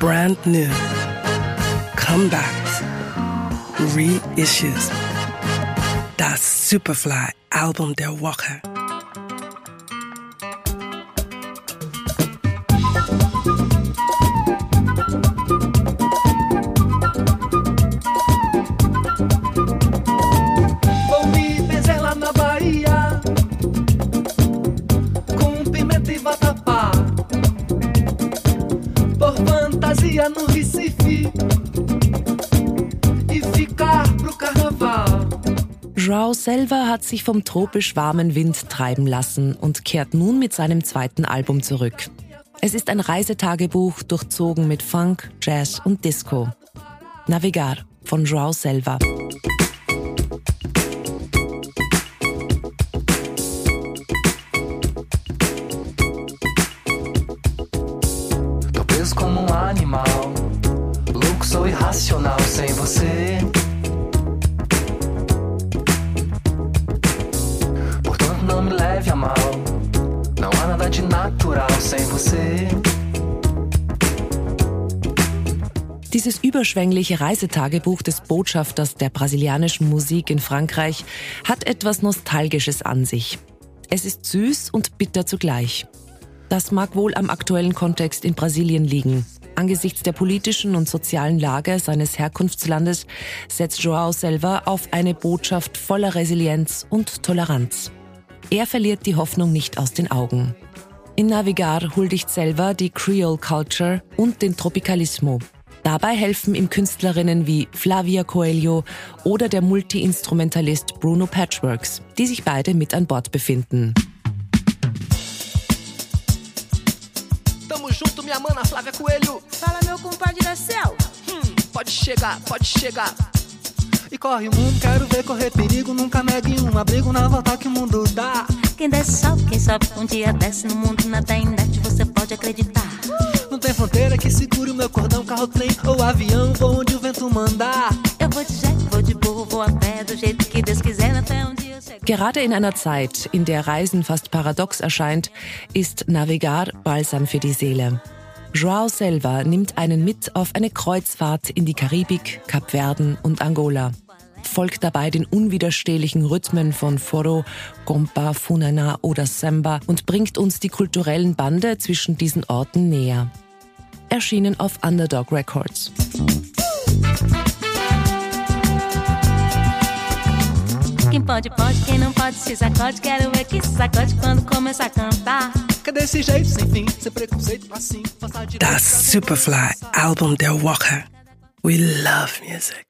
brand new, comebacks, reissues. That Superfly album Der Walker. Bahia com pimenta e fantasia no Recife E ficar pro carnaval Joao Selva hat sich vom tropisch warmen Wind treiben lassen und kehrt nun mit seinem zweiten Album zurück. Es ist ein Reisetagebuch durchzogen mit Funk, Jazz und Disco. Navigar von Joao Selva. Animal Louco, sou irracional sem você Portanto não me leve a mal Não há nada de natural sem você Dieses überschwängliche Reisetagebuch des Botschafters der brasilianischen Musik in Frankreich hat etwas Nostalgisches an sich. Es ist süß und bitter zugleich. Das mag wohl am aktuellen Kontext in Brasilien liegen. Angesichts der politischen und sozialen Lage seines Herkunftslandes setzt Joao Selva auf eine Botschaft voller Resilienz und Toleranz. Er verliert die Hoffnung nicht aus den Augen. In Navigar huldigt Selva die Creole Culture und den Tropicalismo. Dabei helfen ihm Künstlerinnen wie Flavia Coelho oder der Multi-Instrumentalist Bruno Patchworks, die sich beide mit an Bord befinden. Minha mana Flávia Coelho Fala, meu compadre da céu. Hum, pode chegar, pode chegar. E corre o mundo, quero ver correr perigo. Nunca negue um abrigo na volta que o mundo dá. Quem desce sobe, quem sobe um dia desce no mundo nada indete, você pode acreditar. Não tem fronteira que segure o meu cordão, carro, trem ou avião. Vou onde o vento mandar. Eu vou de jet, vou de burro, vou a pé, do jeito que Deus quiser, até um dia eu chego. Gerade in einer Zeit, in der Reisen fast paradox erscheint, ist Navigar Balsam für die Seele. Joao Selva nimmt einen mit auf eine Kreuzfahrt in die Karibik, Kapverden und Angola. Folgt dabei den unwiderstehlichen Rhythmen von Foro, Kompa, Funana oder Samba und bringt uns die kulturellen Bande zwischen diesen Orten näher. Erschienen auf Underdog Records. Quem pode, pode, quem não pode se sacode. Quero ver que se sacode quando começa a cantar. Da jeito sem fim, sem preconceito assim? Superfly álbum de Walker. We love music.